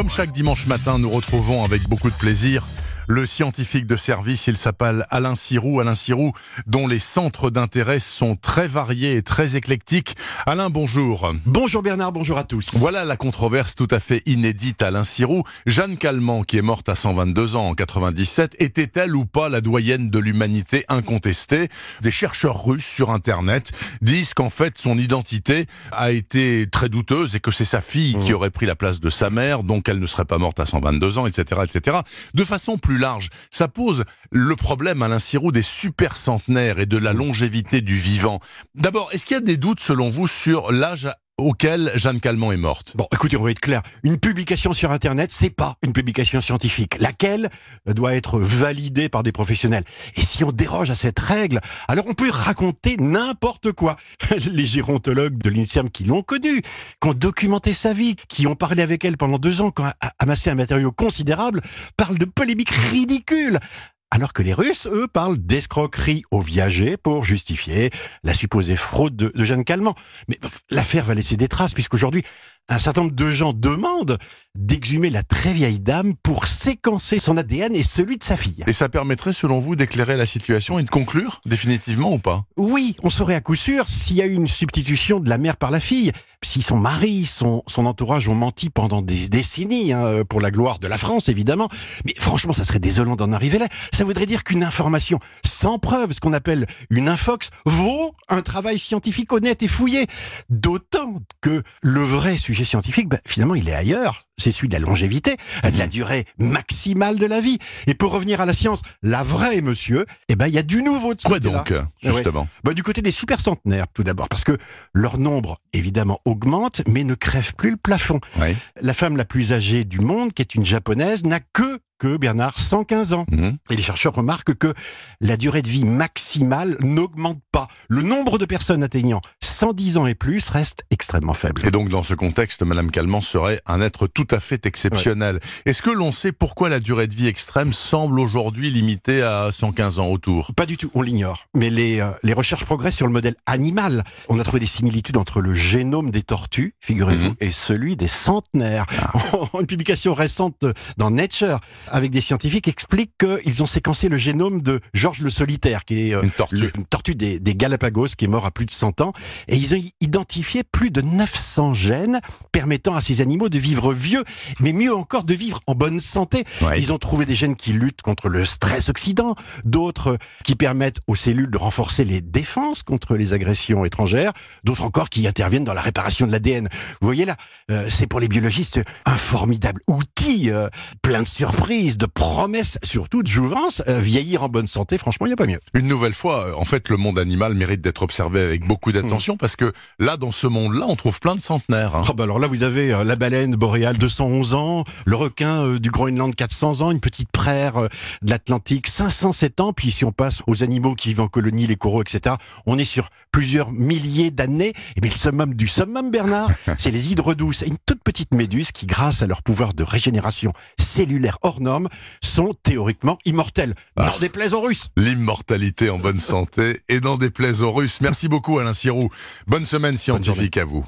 Comme chaque dimanche matin, nous retrouvons avec beaucoup de plaisir le scientifique de service, il s'appelle Alain Sirou. Alain Sirou, dont les centres d'intérêt sont très variés et très éclectiques. Alain, bonjour. Bonjour Bernard, bonjour à tous. Voilà la controverse tout à fait inédite Alain Sirou. Jeanne Calment, qui est morte à 122 ans en 97, était-elle ou pas la doyenne de l'humanité incontestée? Des chercheurs russes sur Internet disent qu'en fait son identité a été très douteuse et que c'est sa fille qui mmh. aurait pris la place de sa mère, donc elle ne serait pas morte à 122 ans, etc., etc. De façon plus large. Ça pose le problème, Alain Sirou, des super centenaires et de la longévité du vivant. D'abord, est-ce qu'il y a des doutes, selon vous, sur l'âge auquel Jeanne Calment est morte. Bon, écoutez, on va être clair. Une publication sur Internet, c'est pas une publication scientifique, laquelle doit être validée par des professionnels. Et si on déroge à cette règle, alors on peut raconter n'importe quoi. Les gérontologues de l'INSERM qui l'ont connue, qui ont documenté sa vie, qui ont parlé avec elle pendant deux ans, qui ont amassé un matériau considérable, parlent de polémiques ridicules alors que les Russes, eux, parlent d'escroquerie au viager pour justifier la supposée fraude de, de Jeanne Calment. Mais l'affaire va laisser des traces, puisqu'aujourd'hui, un certain nombre de gens demandent d'exhumer la très vieille dame pour séquencer son ADN et celui de sa fille. Et ça permettrait, selon vous, d'éclairer la situation et de conclure définitivement ou pas? Oui, on saurait à coup sûr s'il y a eu une substitution de la mère par la fille, si son mari, son, son entourage ont menti pendant des décennies, hein, pour la gloire de la France évidemment, mais franchement ça serait désolant d'en arriver là. Ça voudrait dire qu'une information sans preuve, ce qu'on appelle une infox, vaut un travail scientifique honnête et fouillé. D'autant que le vrai sujet scientifique, ben, finalement, il est ailleurs. C'est celui de la longévité, de la durée maximale de la vie. Et pour revenir à la science, la vraie, monsieur, eh ben, il y a du nouveau de ce Quoi donc, justement ben, Du côté des super centenaires, tout d'abord, parce que leur nombre, évidemment, augmente, mais ne crève plus le plafond. La femme la plus âgée du monde, qui est une japonaise, n'a que que Bernard 115 ans. Mhm. Et les chercheurs remarquent que la durée de vie maximale n'augmente pas. Le nombre de personnes atteignant 110 ans et plus reste extrêmement faible. Et donc dans ce contexte, Madame Calment serait un être tout à fait exceptionnel. Est-ce que l'on sait pourquoi la durée de vie extrême semble aujourd'hui limitée à 115 ans autour? Pas du tout, on l'ignore. Mais les, euh, les recherches progressent sur le modèle animal. On a trouvé des similitudes entre le génome des tortues, figurez-vous, mhm. et celui des centenaires. Ah. Une publication récente dans Nature avec des scientifiques explique qu'ils ont séquencé le génome de Georges le Solitaire, qui est euh, une tortue, des, des Galapagos, qui est mort à plus de 100 ans. Et ils ont identifié plus de 900 gènes permettant à ces animaux de vivre vieux, mais mieux encore de vivre en bonne santé. Ils ont trouvé des gènes qui luttent contre le stress oxydant, d'autres qui permettent aux cellules de renforcer les défenses contre les agressions étrangères, d'autres encore qui interviennent dans la réparation de l'ADN. Vous voyez là, euh, c'est pour les biologistes un formidable outil, euh, plein de surprises, de promesses, surtout de jouvence. Euh, vieillir en bonne santé, franchement, il n'y a pas mieux. Une nouvelle fois, en fait, le monde animal mérite d'être observé avec beaucoup d'attention. Mmh parce que là, dans ce monde-là, on trouve plein de centenaires. Hein. Oh bah alors là, vous avez la baleine boréale 211 ans, le requin euh, du Groenland 400 ans, une petite praire euh, de l'Atlantique 507 ans, puis si on passe aux animaux qui vivent en colonie, les coraux, etc., on est sur plusieurs milliers d'années. Mais le summum du summum, Bernard, c'est les hydres douces, une toute petite méduse qui, grâce à leur pouvoir de régénération cellulaire hors norme, sont théoriquement immortelles. Ah. N'en déplaise aux Russes. L'immortalité en bonne santé et n'en déplaise aux Russes. Merci beaucoup Alain Sirou. Bonne semaine scientifique à vous.